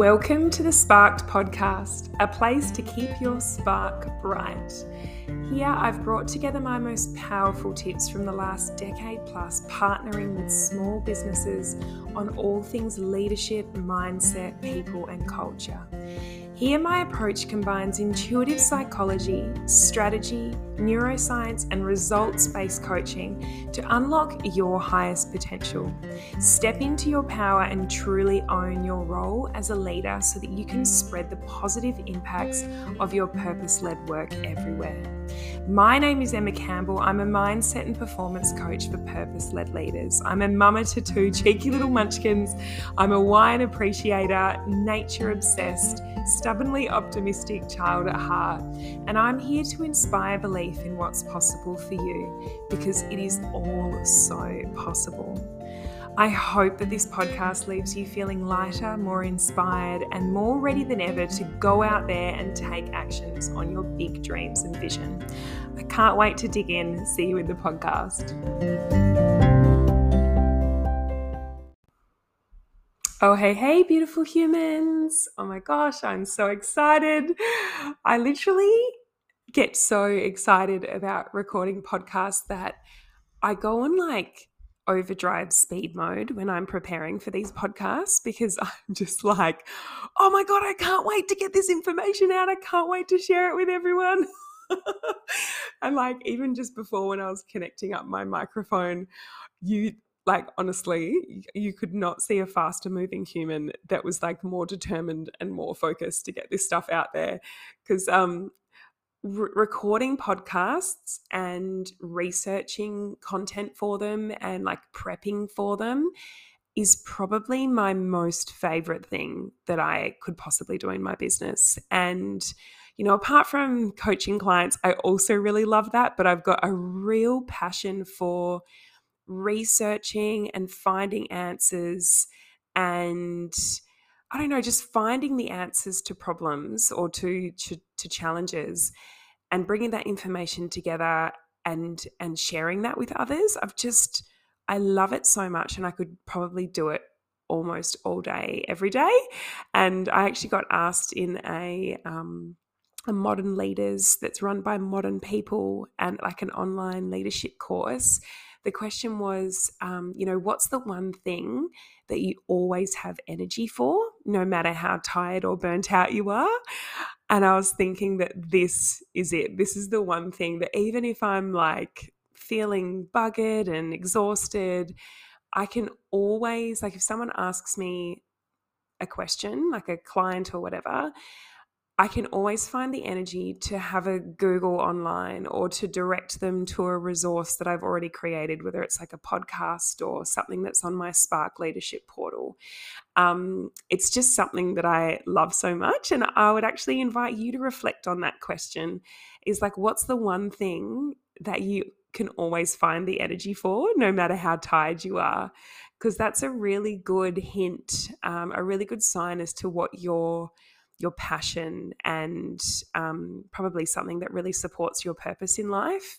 Welcome to the Sparked Podcast, a place to keep your spark bright. Here, I've brought together my most powerful tips from the last decade plus, partnering with small businesses on all things leadership, mindset, people, and culture. Here, my approach combines intuitive psychology, strategy, neuroscience, and results based coaching to unlock your highest potential. Step into your power and truly own your role as a leader so that you can spread the positive impacts of your purpose led work everywhere. My name is Emma Campbell. I'm a mindset and performance coach for purpose led leaders. I'm a mama to two cheeky little munchkins. I'm a wine appreciator, nature obsessed, stubbornly optimistic child at heart. And I'm here to inspire belief in what's possible for you because it is all so possible. I hope that this podcast leaves you feeling lighter, more inspired, and more ready than ever to go out there and take actions on your big dreams and vision. I can't wait to dig in. See you in the podcast. Oh, hey, hey, beautiful humans. Oh my gosh, I'm so excited. I literally get so excited about recording podcasts that I go on like overdrive speed mode when I'm preparing for these podcasts because I'm just like, oh my God, I can't wait to get this information out. I can't wait to share it with everyone. and like, even just before when I was connecting up my microphone, you like honestly you could not see a faster moving human that was like more determined and more focused to get this stuff out there because um re- recording podcasts and researching content for them and like prepping for them is probably my most favorite thing that I could possibly do in my business. And, you know, apart from coaching clients, I also really love that, but I've got a real passion for researching and finding answers and I don't know, just finding the answers to problems or to, to, to challenges and bringing that information together and and sharing that with others. I've just I love it so much and I could probably do it almost all day every day. And I actually got asked in a um, a modern leaders that's run by modern people and like an online leadership course the question was, um, you know, what's the one thing that you always have energy for, no matter how tired or burnt out you are? And I was thinking that this is it. This is the one thing that even if I'm like feeling buggered and exhausted, I can always, like, if someone asks me a question, like a client or whatever, I can always find the energy to have a Google online or to direct them to a resource that I've already created, whether it's like a podcast or something that's on my Spark Leadership portal. Um, it's just something that I love so much. And I would actually invite you to reflect on that question is like, what's the one thing that you can always find the energy for, no matter how tired you are? Because that's a really good hint, um, a really good sign as to what your your passion and um, probably something that really supports your purpose in life.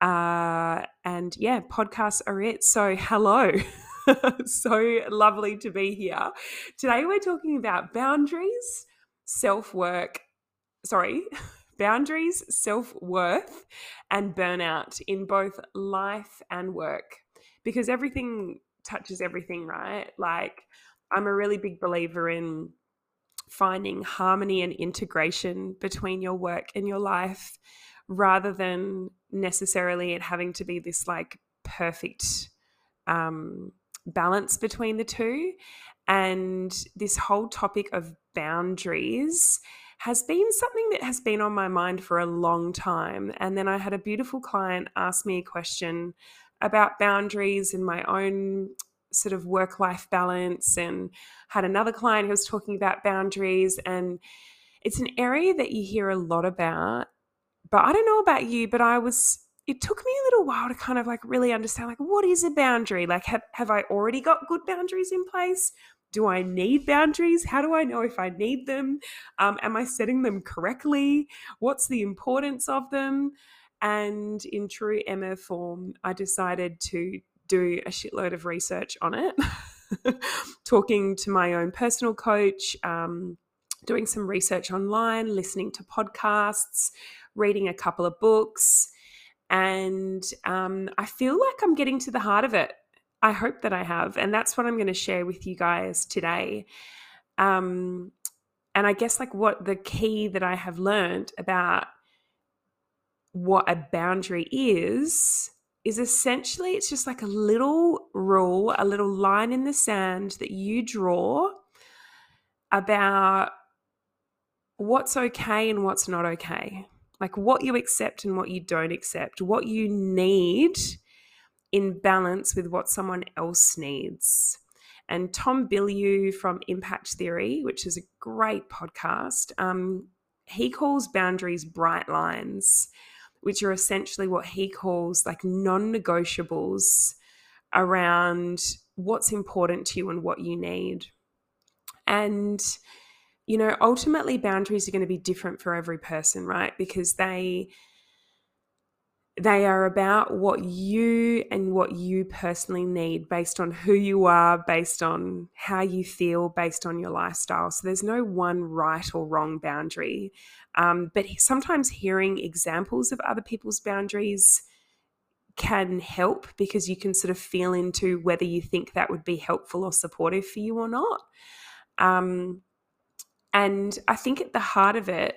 Uh, and yeah, podcasts are it. So, hello. so lovely to be here. Today, we're talking about boundaries, self work, sorry, boundaries, self worth, and burnout in both life and work because everything touches everything, right? Like, I'm a really big believer in finding harmony and integration between your work and your life rather than necessarily it having to be this like perfect um, balance between the two. And this whole topic of boundaries has been something that has been on my mind for a long time. And then I had a beautiful client ask me a question about boundaries in my own sort of work life balance and had another client who was talking about boundaries and it's an area that you hear a lot about but i don't know about you but i was it took me a little while to kind of like really understand like what is a boundary? Like have, have i already got good boundaries in place? Do i need boundaries? How do i know if i need them? Um, am i setting them correctly? What's the importance of them? And in true emma form i decided to do a shitload of research on it. talking to my own personal coach, um, doing some research online, listening to podcasts, reading a couple of books. And um, I feel like I'm getting to the heart of it. I hope that I have. And that's what I'm going to share with you guys today. Um, and I guess, like, what the key that I have learned about what a boundary is is essentially it's just like a little rule, a little line in the sand that you draw about what's okay and what's not okay. Like what you accept and what you don't accept, what you need in balance with what someone else needs. And Tom Bilyeu from Impact Theory, which is a great podcast, um, he calls boundaries bright lines which are essentially what he calls like non negotiables around what's important to you and what you need. And, you know, ultimately boundaries are going to be different for every person, right? Because they, they are about what you and what you personally need based on who you are, based on how you feel, based on your lifestyle. So there's no one right or wrong boundary. Um, but sometimes hearing examples of other people's boundaries can help because you can sort of feel into whether you think that would be helpful or supportive for you or not. Um, and I think at the heart of it,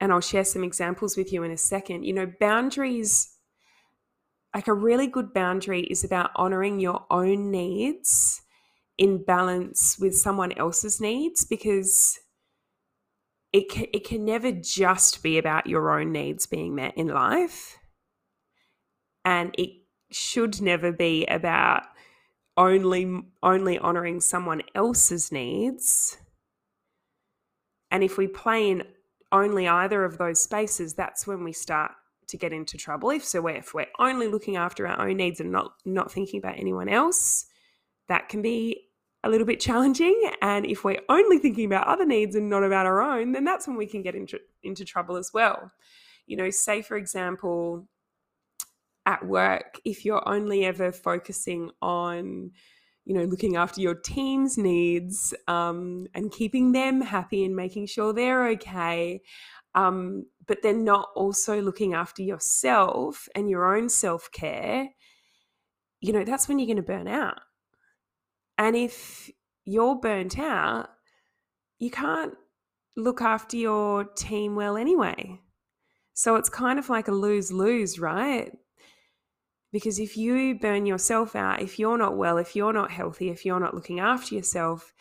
and I'll share some examples with you in a second, you know, boundaries, like a really good boundary is about honoring your own needs in balance with someone else's needs because it can, it can never just be about your own needs being met in life. And it should never be about only only honoring someone else's needs. And if we play in only either of those spaces that's when we start to get into trouble. If so if we're only looking after our own needs and not not thinking about anyone else that can be a little bit challenging. And if we're only thinking about other needs and not about our own, then that's when we can get into, into trouble as well. You know, say, for example, at work, if you're only ever focusing on, you know, looking after your team's needs um, and keeping them happy and making sure they're okay, um, but then not also looking after yourself and your own self care, you know, that's when you're going to burn out. And if you're burnt out, you can't look after your team well anyway. So it's kind of like a lose lose, right? Because if you burn yourself out, if you're not well, if you're not healthy, if you're not looking after yourself,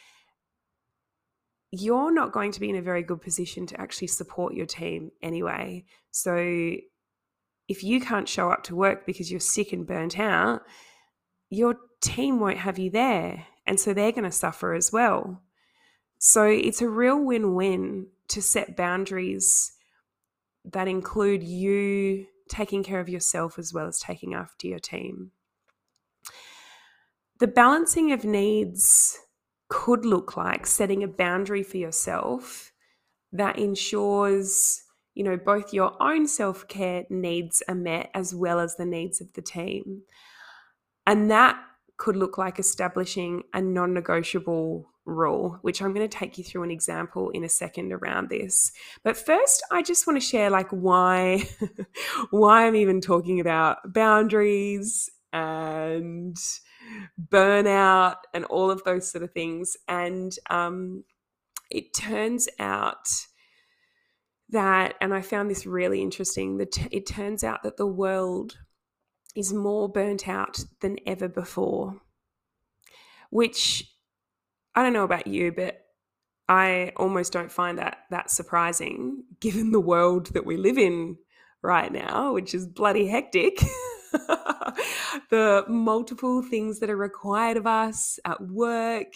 you're not going to be in a very good position to actually support your team anyway. So if you can't show up to work because you're sick and burnt out, your team won't have you there. And so they're going to suffer as well. So it's a real win win to set boundaries that include you taking care of yourself as well as taking after your team. The balancing of needs could look like setting a boundary for yourself that ensures you know both your own self-care needs are met as well as the needs of the team and that could look like establishing a non negotiable rule, which I'm going to take you through an example in a second around this. But first, I just want to share like why why I'm even talking about boundaries and burnout and all of those sort of things. And um, it turns out that, and I found this really interesting, that it turns out that the world is more burnt out than ever before, which I don't know about you, but I almost don't find that that surprising given the world that we live in right now, which is bloody hectic. the multiple things that are required of us at work,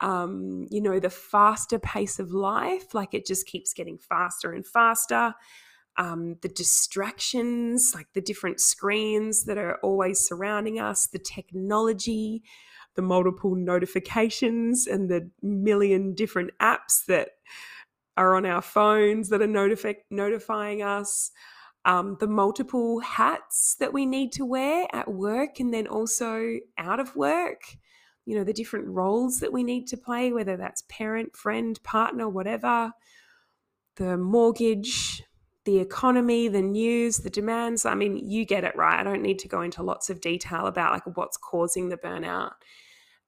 um, you know, the faster pace of life, like it just keeps getting faster and faster um, the distractions, like the different screens that are always surrounding us, the technology, the multiple notifications, and the million different apps that are on our phones that are notifying us. Um, the multiple hats that we need to wear at work and then also out of work, you know, the different roles that we need to play, whether that's parent, friend, partner, whatever, the mortgage, the economy, the news, the demands. I mean, you get it right. I don't need to go into lots of detail about like what's causing the burnout.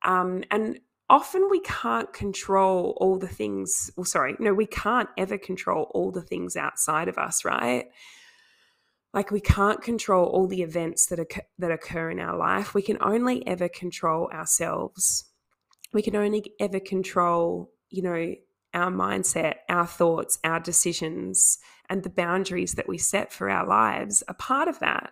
Um, and often we can't control all the things. Well, sorry, no, we can't ever control all the things outside of us, right? Like we can't control all the events that occur, that occur in our life. We can only ever control ourselves. We can only ever control, you know, our mindset, our thoughts, our decisions, and the boundaries that we set for our lives are part of that.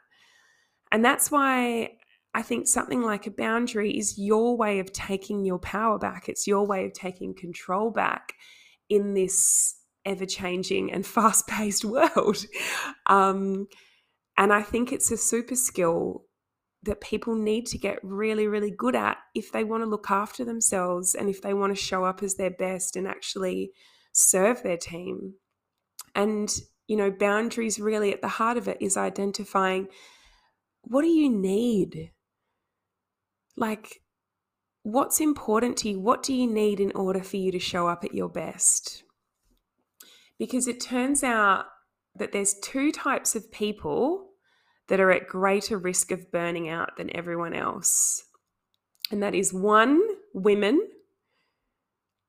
And that's why I think something like a boundary is your way of taking your power back. It's your way of taking control back in this ever changing and fast paced world. Um, and I think it's a super skill that people need to get really, really good at if they want to look after themselves and if they want to show up as their best and actually serve their team. And, you know, boundaries really at the heart of it is identifying what do you need? Like, what's important to you? What do you need in order for you to show up at your best? Because it turns out that there's two types of people that are at greater risk of burning out than everyone else. And that is one, women,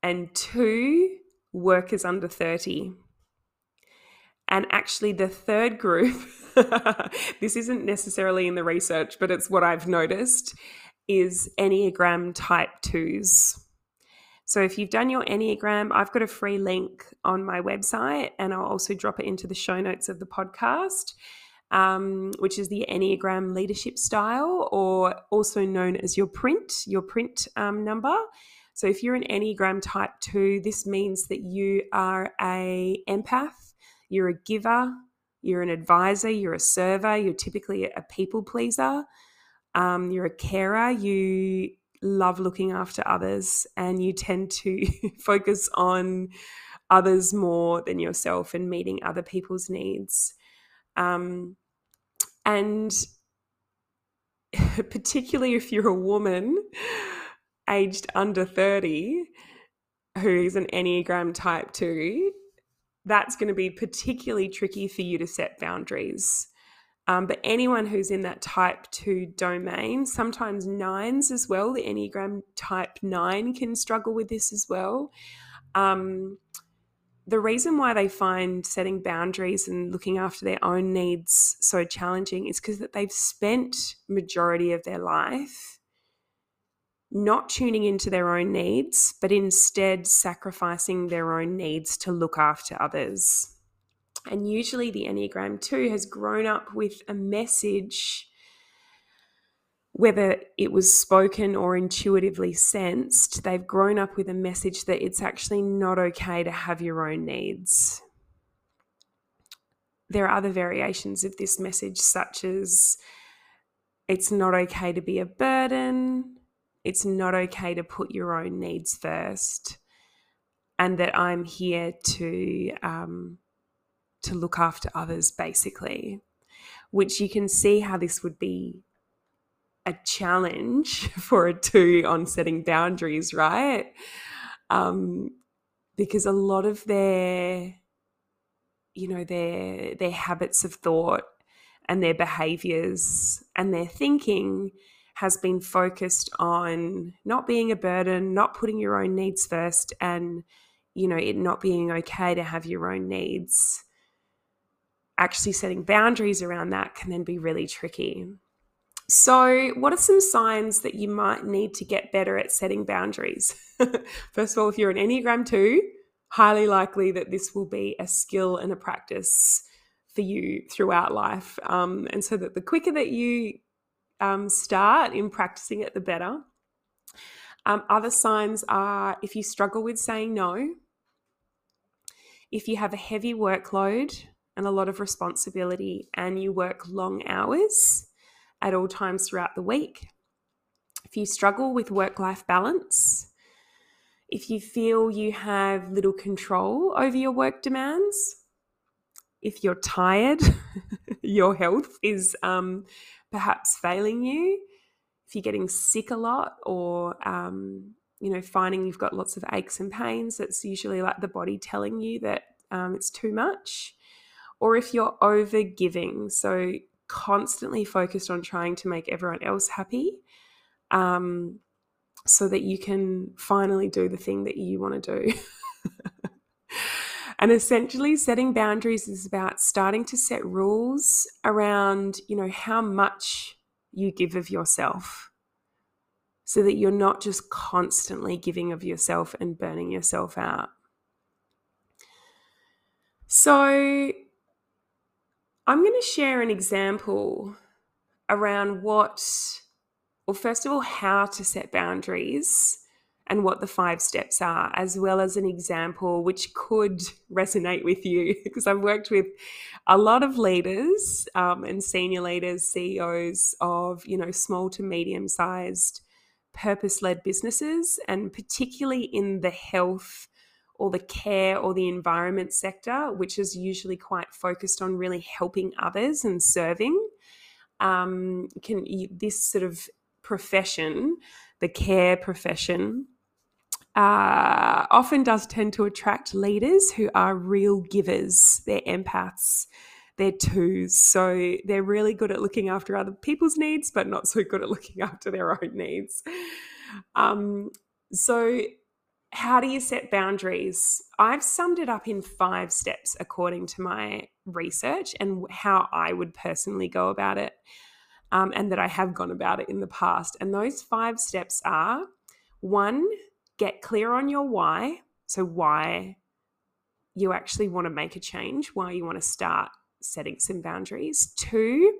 and two, workers under 30. And actually, the third group, this isn't necessarily in the research, but it's what I've noticed, is Enneagram type twos. So if you've done your Enneagram, I've got a free link on my website and I'll also drop it into the show notes of the podcast, um, which is the Enneagram leadership style, or also known as your print, your print um, number. So if you're an Enneagram type two, this means that you are a empath, you're a giver, you're an advisor, you're a server, you're typically a people pleaser, um, you're a carer, you love looking after others and you tend to focus on others more than yourself and meeting other people's needs. Um, and particularly if you're a woman aged under 30 who's an Enneagram type 2, that's going to be particularly tricky for you to set boundaries um, but anyone who's in that type 2 domain, sometimes nines as well, the Enneagram type 9 can struggle with this as well. Um, the reason why they find setting boundaries and looking after their own needs so challenging is because that they've spent majority of their life not tuning into their own needs but instead sacrificing their own needs to look after others. And usually the Enneagram 2 has grown up with a message, whether it was spoken or intuitively sensed, they've grown up with a message that it's actually not okay to have your own needs. There are other variations of this message, such as it's not okay to be a burden, it's not okay to put your own needs first, and that I'm here to. Um, to look after others, basically, which you can see how this would be a challenge for a two on setting boundaries, right? Um, because a lot of their, you know, their their habits of thought and their behaviors and their thinking has been focused on not being a burden, not putting your own needs first, and you know, it not being okay to have your own needs actually setting boundaries around that can then be really tricky. So, what are some signs that you might need to get better at setting boundaries? First of all, if you're an Enneagram 2, highly likely that this will be a skill and a practice for you throughout life. Um, and so that the quicker that you um, start in practicing it, the better. Um, other signs are if you struggle with saying no, if you have a heavy workload, and a lot of responsibility, and you work long hours at all times throughout the week, if you struggle with work life balance, if you feel you have little control over your work demands, if you're tired, your health is um, perhaps failing you, if you're getting sick a lot or, um, you know, finding you've got lots of aches and pains, that's usually like the body telling you that um, it's too much. Or if you're over giving, so constantly focused on trying to make everyone else happy um, so that you can finally do the thing that you want to do. and essentially setting boundaries is about starting to set rules around you know how much you give of yourself so that you're not just constantly giving of yourself and burning yourself out so i'm going to share an example around what well first of all how to set boundaries and what the five steps are, as well as an example which could resonate with you. because I've worked with a lot of leaders um, and senior leaders, CEOs of you know small to medium sized purpose led businesses, and particularly in the health or the care or the environment sector, which is usually quite focused on really helping others and serving. Um, can this sort of profession, the care profession, uh, often does tend to attract leaders who are real givers. They're empaths, they're twos. So they're really good at looking after other people's needs, but not so good at looking after their own needs. Um, so, how do you set boundaries? I've summed it up in five steps according to my research and how I would personally go about it, um, and that I have gone about it in the past. And those five steps are one, get clear on your why. So, why you actually want to make a change, why you want to start setting some boundaries. Two,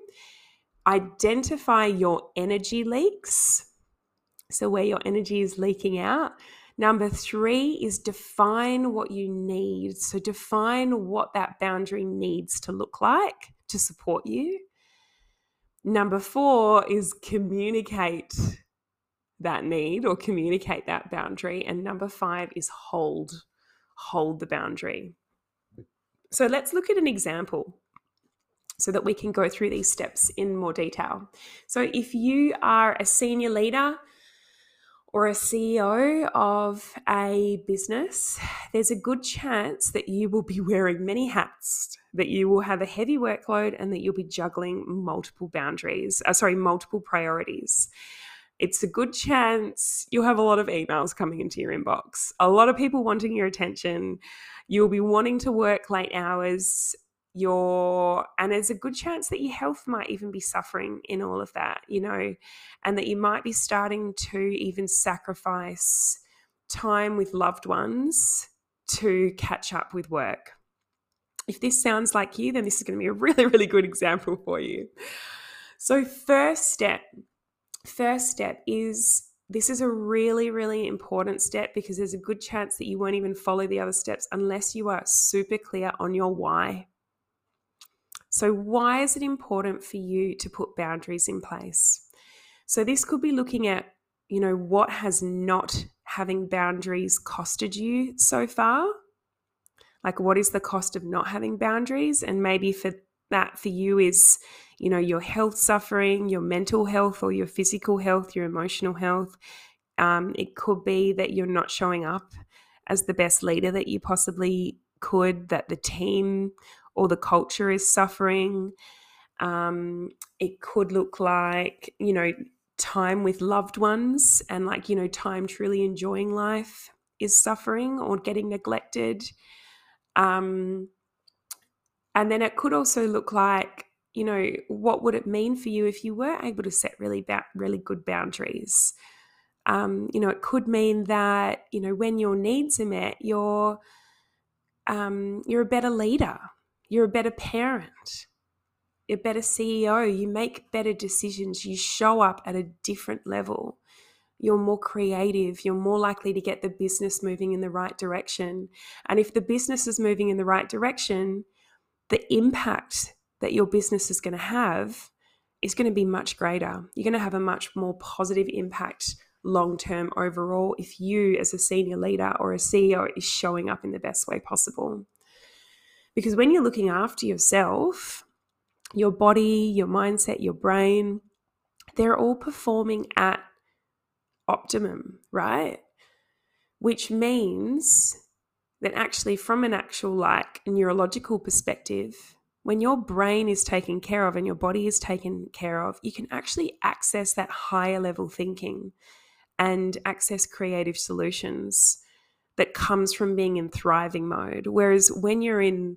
identify your energy leaks. So, where your energy is leaking out. Number three is define what you need. So, define what that boundary needs to look like to support you. Number four is communicate that need or communicate that boundary. And number five is hold, hold the boundary. So let's look at an example so that we can go through these steps in more detail. So if you are a senior leader, or a CEO of a business, there's a good chance that you will be wearing many hats, that you will have a heavy workload, and that you'll be juggling multiple boundaries, uh, sorry, multiple priorities it's a good chance you'll have a lot of emails coming into your inbox, a lot of people wanting your attention. You'll be wanting to work late hours. Your and there's a good chance that your health might even be suffering in all of that, you know, and that you might be starting to even sacrifice time with loved ones to catch up with work. If this sounds like you, then this is going to be a really, really good example for you. So, first step first step is this is a really, really important step because there's a good chance that you won't even follow the other steps unless you are super clear on your why. So, why is it important for you to put boundaries in place? So, this could be looking at, you know, what has not having boundaries costed you so far? Like, what is the cost of not having boundaries? And maybe for that for you is you know your health suffering your mental health or your physical health your emotional health um, it could be that you're not showing up as the best leader that you possibly could that the team or the culture is suffering um, it could look like you know time with loved ones and like you know time truly enjoying life is suffering or getting neglected um, and then it could also look like, you know, what would it mean for you if you were able to set really ba- really good boundaries? Um, you know, it could mean that you know when your needs are met, you're um, you're a better leader, you're a better parent, you're a better CEO. You make better decisions. You show up at a different level. You're more creative. You're more likely to get the business moving in the right direction. And if the business is moving in the right direction, the impact that your business is going to have is going to be much greater. You're going to have a much more positive impact long term overall if you, as a senior leader or a CEO, is showing up in the best way possible. Because when you're looking after yourself, your body, your mindset, your brain, they're all performing at optimum, right? Which means that actually, from an actual like neurological perspective, when your brain is taken care of and your body is taken care of, you can actually access that higher level thinking and access creative solutions that comes from being in thriving mode. Whereas when you're in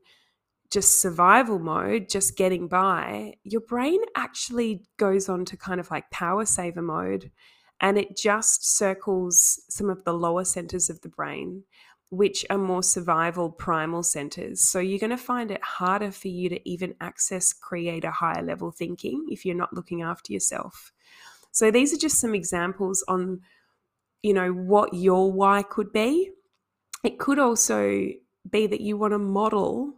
just survival mode, just getting by, your brain actually goes on to kind of like power saver mode and it just circles some of the lower centers of the brain, which are more survival primal centers. So you're going to find it harder for you to even access create a higher level thinking if you're not looking after yourself. So these are just some examples on you know what your why could be. It could also be that you want to model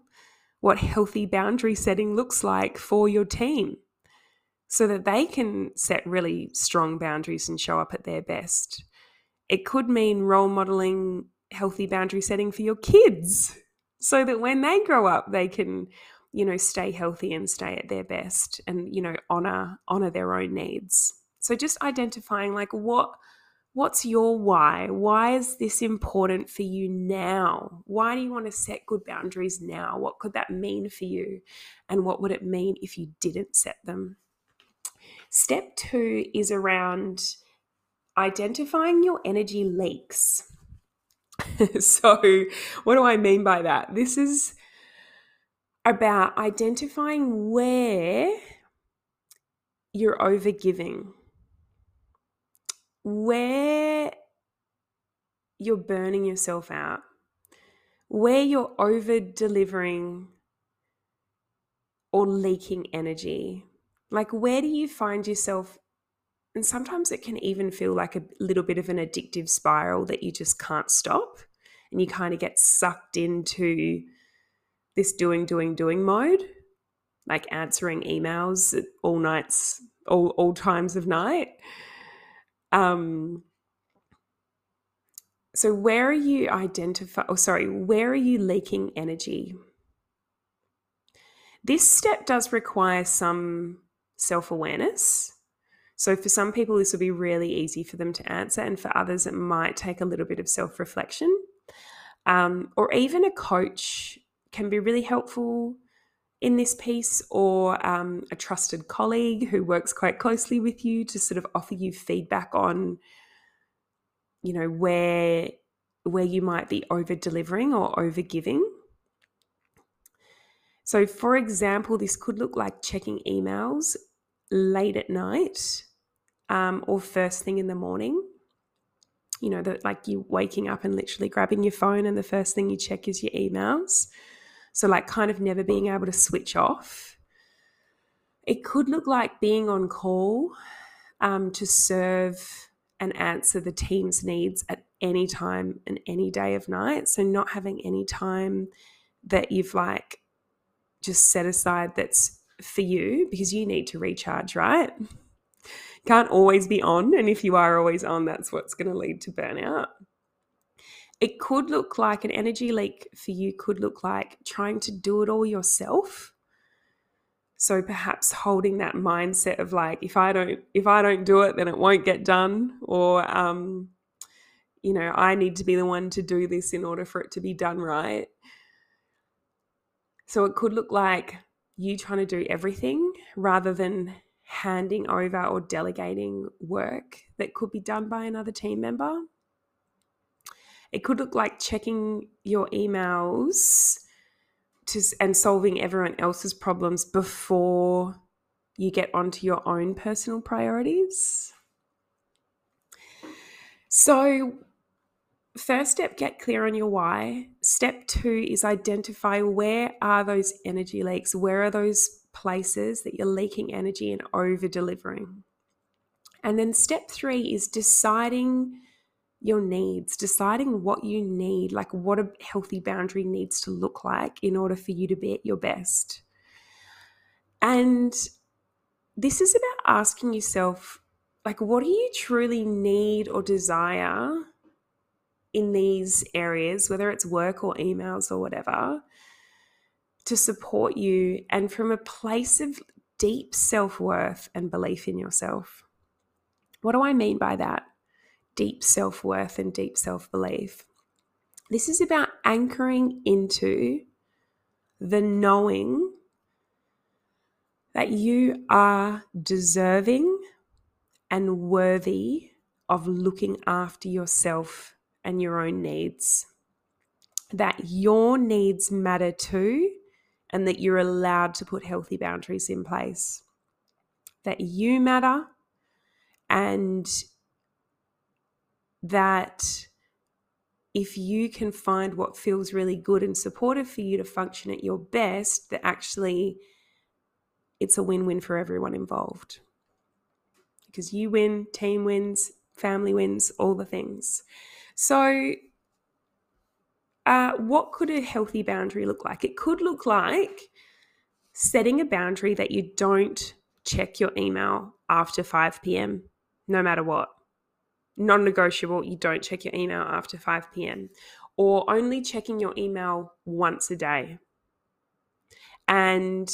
what healthy boundary setting looks like for your team so that they can set really strong boundaries and show up at their best. It could mean role modeling healthy boundary setting for your kids so that when they grow up they can you know stay healthy and stay at their best and you know honor honor their own needs so just identifying like what What's your why? Why is this important for you now? Why do you want to set good boundaries now? What could that mean for you? And what would it mean if you didn't set them? Step two is around identifying your energy leaks. so, what do I mean by that? This is about identifying where you're overgiving where you're burning yourself out, where you're over delivering or leaking energy. Like, where do you find yourself? And sometimes it can even feel like a little bit of an addictive spiral that you just can't stop. And you kind of get sucked into this doing, doing, doing mode, like answering emails all nights, all, all times of night. Um, so where are you identify oh sorry, where are you leaking energy? This step does require some self-awareness. So for some people this will be really easy for them to answer and for others it might take a little bit of self-reflection. Um, or even a coach can be really helpful in this piece or um, a trusted colleague who works quite closely with you to sort of offer you feedback on you know where where you might be over delivering or over giving so for example this could look like checking emails late at night um, or first thing in the morning. You know that like you waking up and literally grabbing your phone and the first thing you check is your emails so, like, kind of never being able to switch off. It could look like being on call um, to serve and answer the team's needs at any time and any day of night. So, not having any time that you've like just set aside that's for you because you need to recharge, right? Can't always be on. And if you are always on, that's what's going to lead to burnout it could look like an energy leak for you could look like trying to do it all yourself. So perhaps holding that mindset of like if i don't if i don't do it then it won't get done or um you know i need to be the one to do this in order for it to be done right. So it could look like you trying to do everything rather than handing over or delegating work that could be done by another team member it could look like checking your emails to, and solving everyone else's problems before you get onto your own personal priorities. So, first step get clear on your why. Step 2 is identify where are those energy leaks? Where are those places that you're leaking energy and over delivering? And then step 3 is deciding your needs, deciding what you need, like what a healthy boundary needs to look like in order for you to be at your best. And this is about asking yourself, like, what do you truly need or desire in these areas, whether it's work or emails or whatever, to support you and from a place of deep self worth and belief in yourself. What do I mean by that? Deep self worth and deep self belief. This is about anchoring into the knowing that you are deserving and worthy of looking after yourself and your own needs. That your needs matter too, and that you're allowed to put healthy boundaries in place. That you matter, and that if you can find what feels really good and supportive for you to function at your best, that actually it's a win win for everyone involved. Because you win, team wins, family wins, all the things. So, uh, what could a healthy boundary look like? It could look like setting a boundary that you don't check your email after 5 p.m., no matter what non negotiable, you don't check your email after 5 p.m. or only checking your email once a day. And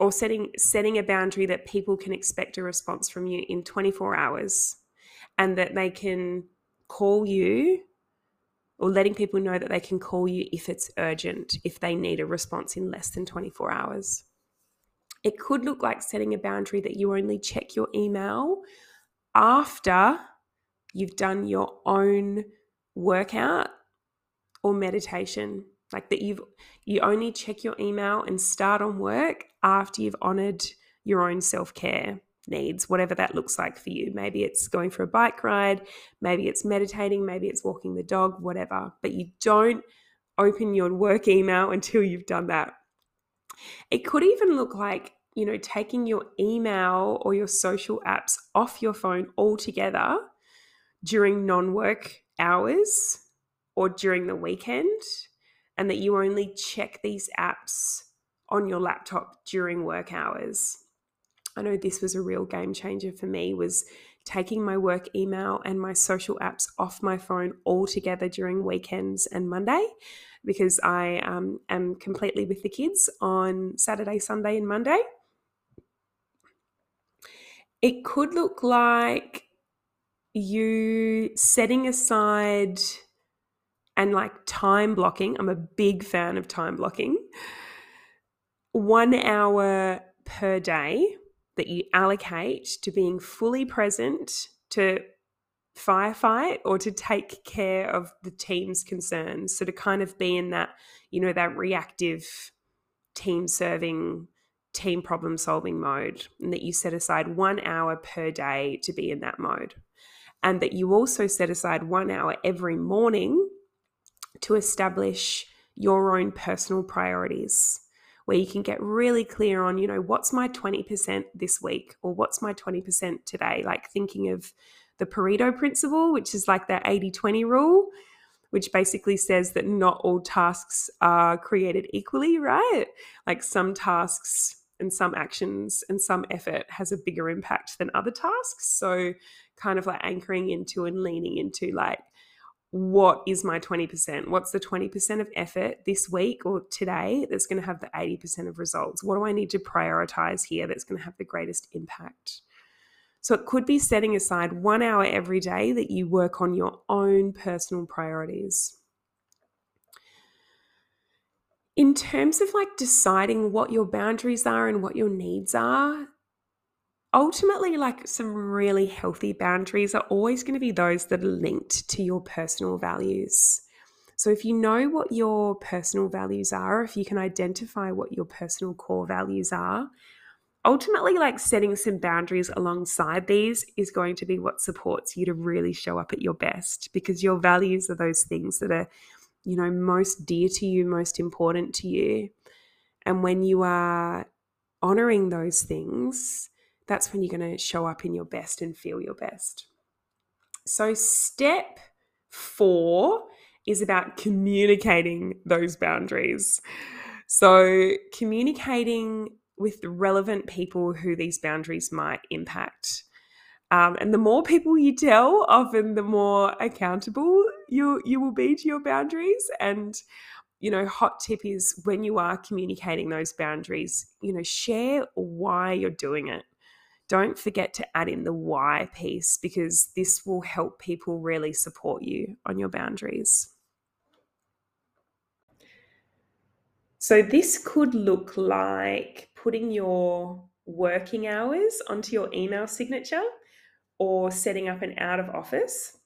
or setting setting a boundary that people can expect a response from you in 24 hours and that they can call you or letting people know that they can call you if it's urgent if they need a response in less than 24 hours it could look like setting a boundary that you only check your email after you've done your own workout or meditation like that you've you only check your email and start on work after you've honored your own self-care needs whatever that looks like for you. Maybe it's going for a bike ride maybe it's meditating maybe it's walking the dog whatever. But you don't open your work email until you've done that. It could even look like you know taking your email or your social apps off your phone altogether during non work hours or during the weekend, and that you only check these apps on your laptop during work hours. I know this was a real game changer for me was taking my work email and my social apps off my phone altogether during weekends and Monday because I um, am completely with the kids on Saturday, Sunday, and Monday. It could look like you setting aside and like time blocking. I'm a big fan of time blocking. One hour per day that you allocate to being fully present to firefight or to take care of the team's concerns. So to kind of be in that, you know, that reactive team serving, team problem solving mode, and that you set aside one hour per day to be in that mode and that you also set aside one hour every morning to establish your own personal priorities where you can get really clear on, you know, what's my 20% this week or what's my 20% today? Like thinking of the Pareto principle, which is like that 80 20 rule, which basically says that not all tasks are created equally, right? Like some tasks and some actions and some effort has a bigger impact than other tasks. So, kind of like anchoring into and leaning into like, what is my 20%? What's the 20% of effort this week or today that's going to have the 80% of results? What do I need to prioritize here that's going to have the greatest impact? So it could be setting aside one hour every day that you work on your own personal priorities in terms of like deciding what your boundaries are and what your needs are, ultimately, like some really healthy boundaries are always going to be those that are linked to your personal values. So, if you know what your personal values are, if you can identify what your personal core values are, ultimately, like setting some boundaries alongside these is going to be what supports you to really show up at your best because your values are those things that are you know, most dear to you, most important to you. And when you are honoring those things, that's when you're going to show up in your best and feel your best. So, step four is about communicating those boundaries. So, communicating with relevant people who these boundaries might impact. Um, and the more people you tell, often the more accountable you you will be to your boundaries. And you know, hot tip is when you are communicating those boundaries, you know, share why you're doing it. don't forget to add in the why piece because this will help people really support you on your boundaries. So, this could look like putting your working hours onto your email signature or setting up an out of office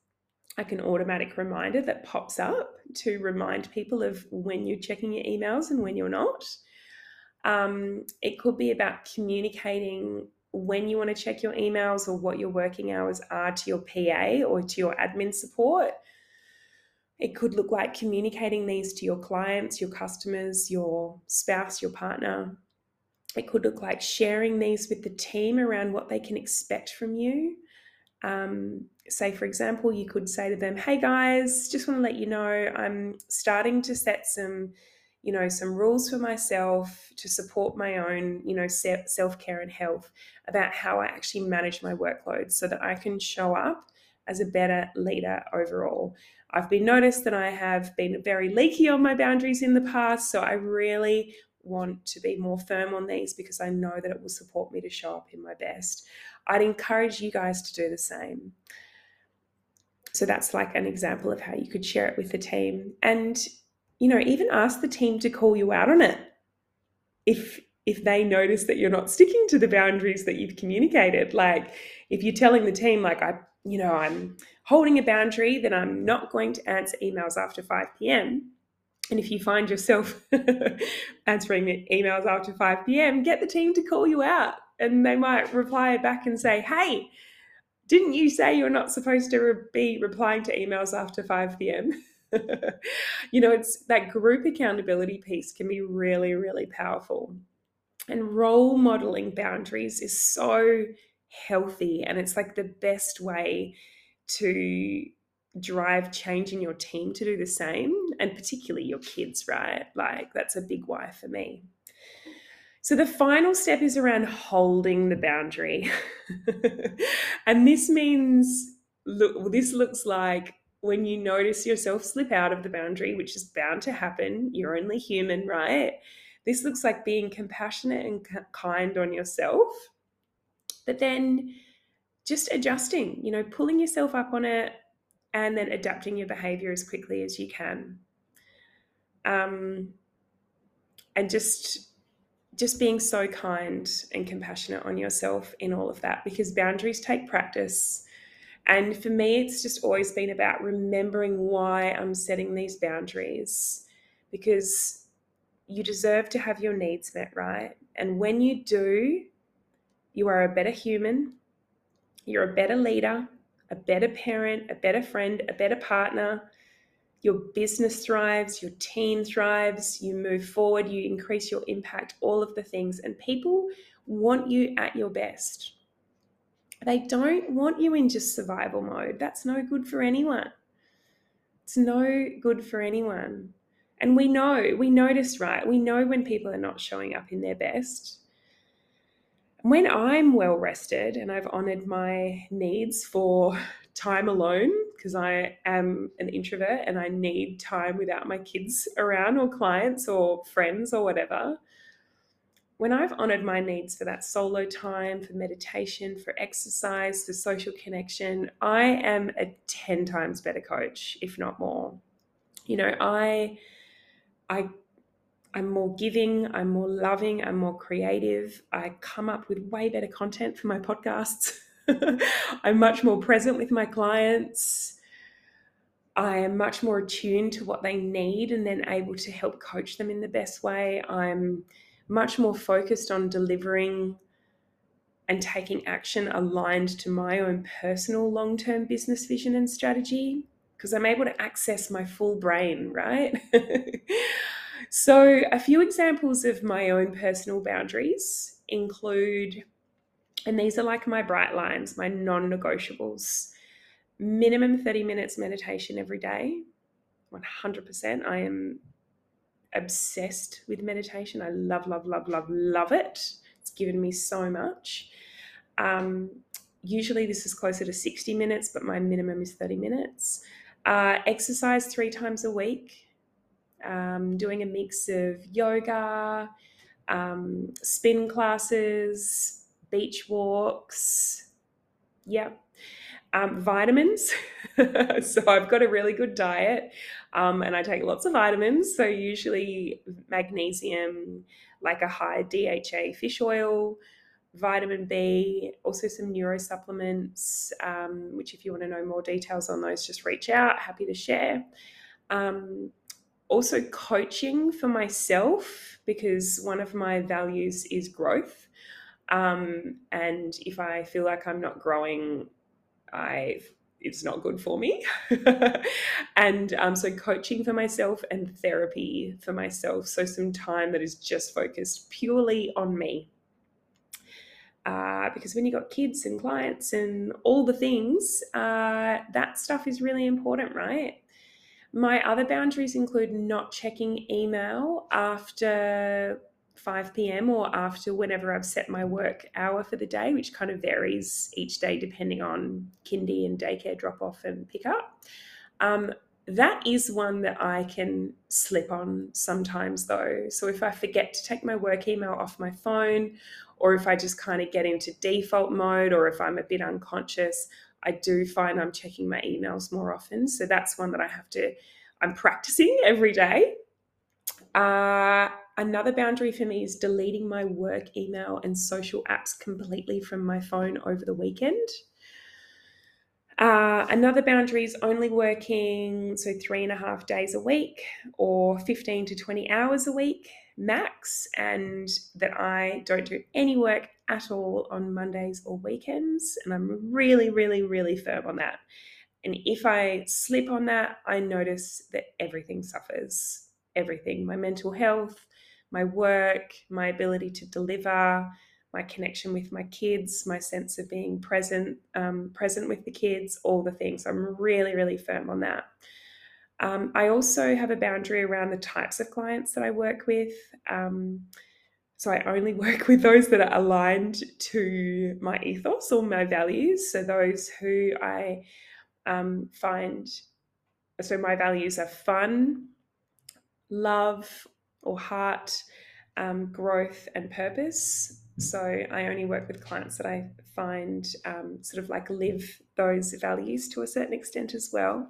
like an automatic reminder that pops up to remind people of when you're checking your emails and when you're not. Um, it could be about communicating when you want to check your emails or what your working hours are to your PA or to your admin support. It could look like communicating these to your clients, your customers, your spouse, your partner. It could look like sharing these with the team around what they can expect from you. Um, say, for example, you could say to them, Hey guys, just want to let you know I'm starting to set some you know some rules for myself to support my own you know self-care and health about how i actually manage my workload so that i can show up as a better leader overall. I've been noticed that i have been very leaky on my boundaries in the past so i really want to be more firm on these because i know that it will support me to show up in my best. I'd encourage you guys to do the same so that's like an example of how you could share it with the team. And, you know, even ask the team to call you out on it. If if they notice that you're not sticking to the boundaries that you've communicated, like if you're telling the team, like I, you know, I'm holding a boundary that I'm not going to answer emails after 5 p.m. And if you find yourself answering emails after 5 p.m., get the team to call you out. And they might reply back and say, hey, didn't you say you're not supposed to re- be replying to emails after 5 p.m.? you know, it's that group accountability piece can be really, really powerful. And role modeling boundaries is so healthy, and it's like the best way to drive change in your team to do the same, and particularly your kids, right? Like, that's a big why for me. So the final step is around holding the boundary. and this means look this looks like when you notice yourself slip out of the boundary, which is bound to happen, you're only human, right? This looks like being compassionate and kind on yourself. But then just adjusting, you know, pulling yourself up on it and then adapting your behavior as quickly as you can. Um, and just just being so kind and compassionate on yourself in all of that because boundaries take practice. And for me, it's just always been about remembering why I'm setting these boundaries because you deserve to have your needs met, right? And when you do, you are a better human, you're a better leader, a better parent, a better friend, a better partner, your business thrives, your team thrives, you move forward, you increase your impact, all of the things. And people want you at your best. They don't want you in just survival mode. That's no good for anyone. It's no good for anyone. And we know, we notice, right? We know when people are not showing up in their best. When I'm well rested and I've honored my needs for time alone because I am an introvert and I need time without my kids around or clients or friends or whatever. When I've honored my needs for that solo time, for meditation, for exercise, for social connection, I am a 10 times better coach, if not more. You know, I I I'm more giving, I'm more loving, I'm more creative. I come up with way better content for my podcasts. I'm much more present with my clients. I am much more attuned to what they need and then able to help coach them in the best way. I'm much more focused on delivering and taking action aligned to my own personal long term business vision and strategy because I'm able to access my full brain, right? so, a few examples of my own personal boundaries include and these are like my bright lines, my non negotiables. Minimum 30 minutes meditation every day. 100%. I am obsessed with meditation. I love, love, love, love, love it. It's given me so much. Um, usually this is closer to 60 minutes, but my minimum is 30 minutes. Uh, exercise three times a week. Um, doing a mix of yoga, um, spin classes, beach walks. Yeah. Um, vitamins. so I've got a really good diet um, and I take lots of vitamins. So usually magnesium, like a high DHA fish oil, vitamin B, also some neuro supplements, um, which if you want to know more details on those, just reach out. Happy to share. Um, also, coaching for myself because one of my values is growth. Um, and if I feel like I'm not growing, I it's not good for me. and um, so, coaching for myself and therapy for myself. So, some time that is just focused purely on me. Uh, because when you've got kids and clients and all the things, uh, that stuff is really important, right? My other boundaries include not checking email after 5 p.m. or after whenever I've set my work hour for the day, which kind of varies each day depending on kindy and daycare drop off and pick up. Um, that is one that I can slip on sometimes, though. So if I forget to take my work email off my phone, or if I just kind of get into default mode, or if I'm a bit unconscious, I do find I'm checking my emails more often. So that's one that I have to, I'm practicing every day. Uh, another boundary for me is deleting my work email and social apps completely from my phone over the weekend. Uh, another boundary is only working so three and a half days a week or 15 to 20 hours a week max, and that I don't do any work at all on Mondays or weekends. And I'm really, really, really firm on that. And if I slip on that, I notice that everything suffers everything my mental health, my work, my ability to deliver, my connection with my kids, my sense of being present, um, present with the kids, all the things. I'm really, really firm on that. Um, I also have a boundary around the types of clients that I work with. Um, so I only work with those that are aligned to my ethos or my values. So those who I um, find, so my values are fun, love or heart, um, growth, and purpose. So I only work with clients that I find um, sort of like live those values to a certain extent as well.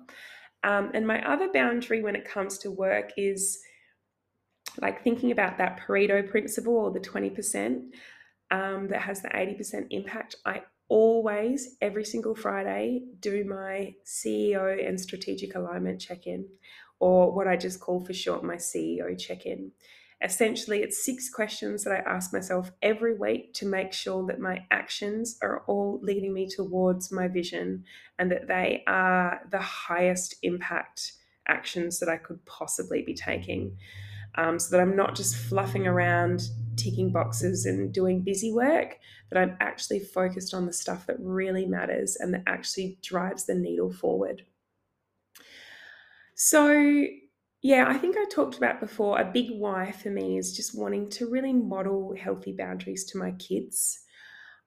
Um, and my other boundary when it comes to work is like thinking about that Pareto principle or the 20% um, that has the 80% impact. I always, every single Friday, do my CEO and strategic alignment check in or what I just call for short my CEO check in. Essentially, it's six questions that I ask myself every week to make sure that my actions are all leading me towards my vision and that they are the highest impact actions that I could possibly be taking. Um, so that I'm not just fluffing around ticking boxes and doing busy work, that I'm actually focused on the stuff that really matters and that actually drives the needle forward. So, yeah, I think I talked about before a big why for me is just wanting to really model healthy boundaries to my kids.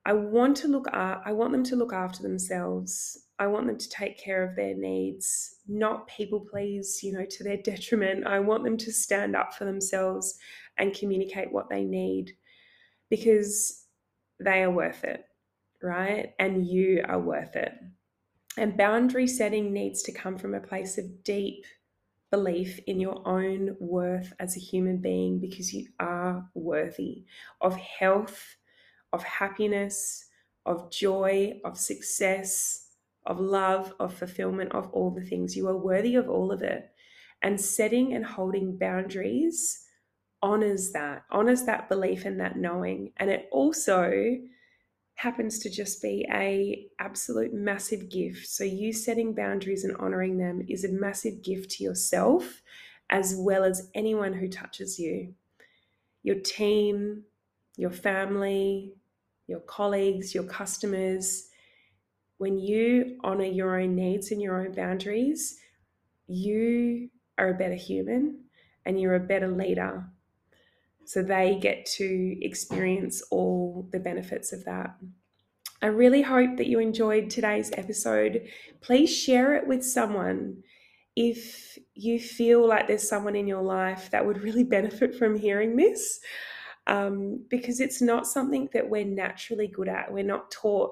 I want to look at, I want them to look after themselves. I want them to take care of their needs, not people please, you know, to their detriment. I want them to stand up for themselves and communicate what they need because they are worth it, right? And you are worth it. And boundary setting needs to come from a place of deep belief in your own worth as a human being because you are worthy of health, of happiness, of joy, of success, of love, of fulfillment, of all the things. You are worthy of all of it. And setting and holding boundaries honors that, honors that belief and that knowing. And it also happens to just be a absolute massive gift. So you setting boundaries and honoring them is a massive gift to yourself as well as anyone who touches you. Your team, your family, your colleagues, your customers. When you honor your own needs and your own boundaries, you are a better human and you're a better leader so they get to experience all the benefits of that. I really hope that you enjoyed today's episode. Please share it with someone if you feel like there's someone in your life that would really benefit from hearing this. um, because it's not something that we're naturally good at. We're not taught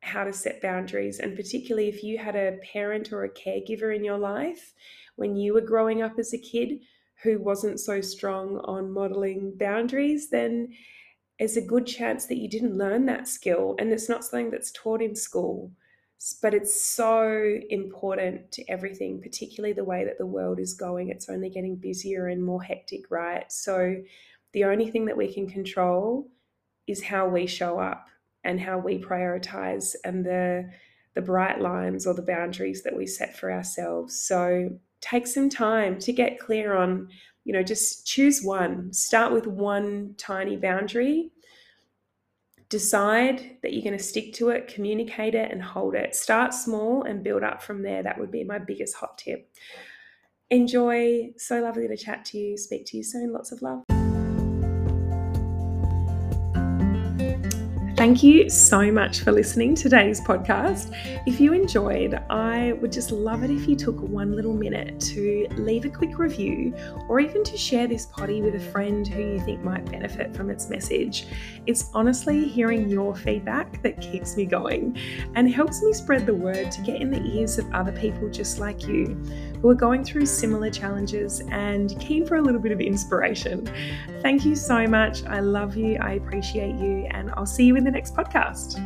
how to set boundaries. And particularly if you had a parent or a caregiver in your life when you were growing up as a kid who wasn't so strong on modeling boundaries, then there's a good chance that you didn't learn that skill. And it's not something that's taught in school. But it's so important to everything, particularly the way that the world is going. It's only getting busier and more hectic, right? So the only thing that we can control is how we show up and how we prioritize and the the bright lines or the boundaries that we set for ourselves. So take some time to get clear on, you know, just choose one. Start with one tiny boundary. Decide that you're going to stick to it, communicate it, and hold it. Start small and build up from there. That would be my biggest hot tip. Enjoy. So lovely to chat to you. Speak to you soon. Lots of love. Thank you so much for listening to today's podcast. If you enjoyed, I would just love it if you took one little minute to leave a quick review or even to share this potty with a friend who you think might benefit from its message. It's honestly hearing your feedback that keeps me going and helps me spread the word to get in the ears of other people just like you who are going through similar challenges and keen for a little bit of inspiration. Thank you so much. I love you. I appreciate you. And I'll see you in the next podcast.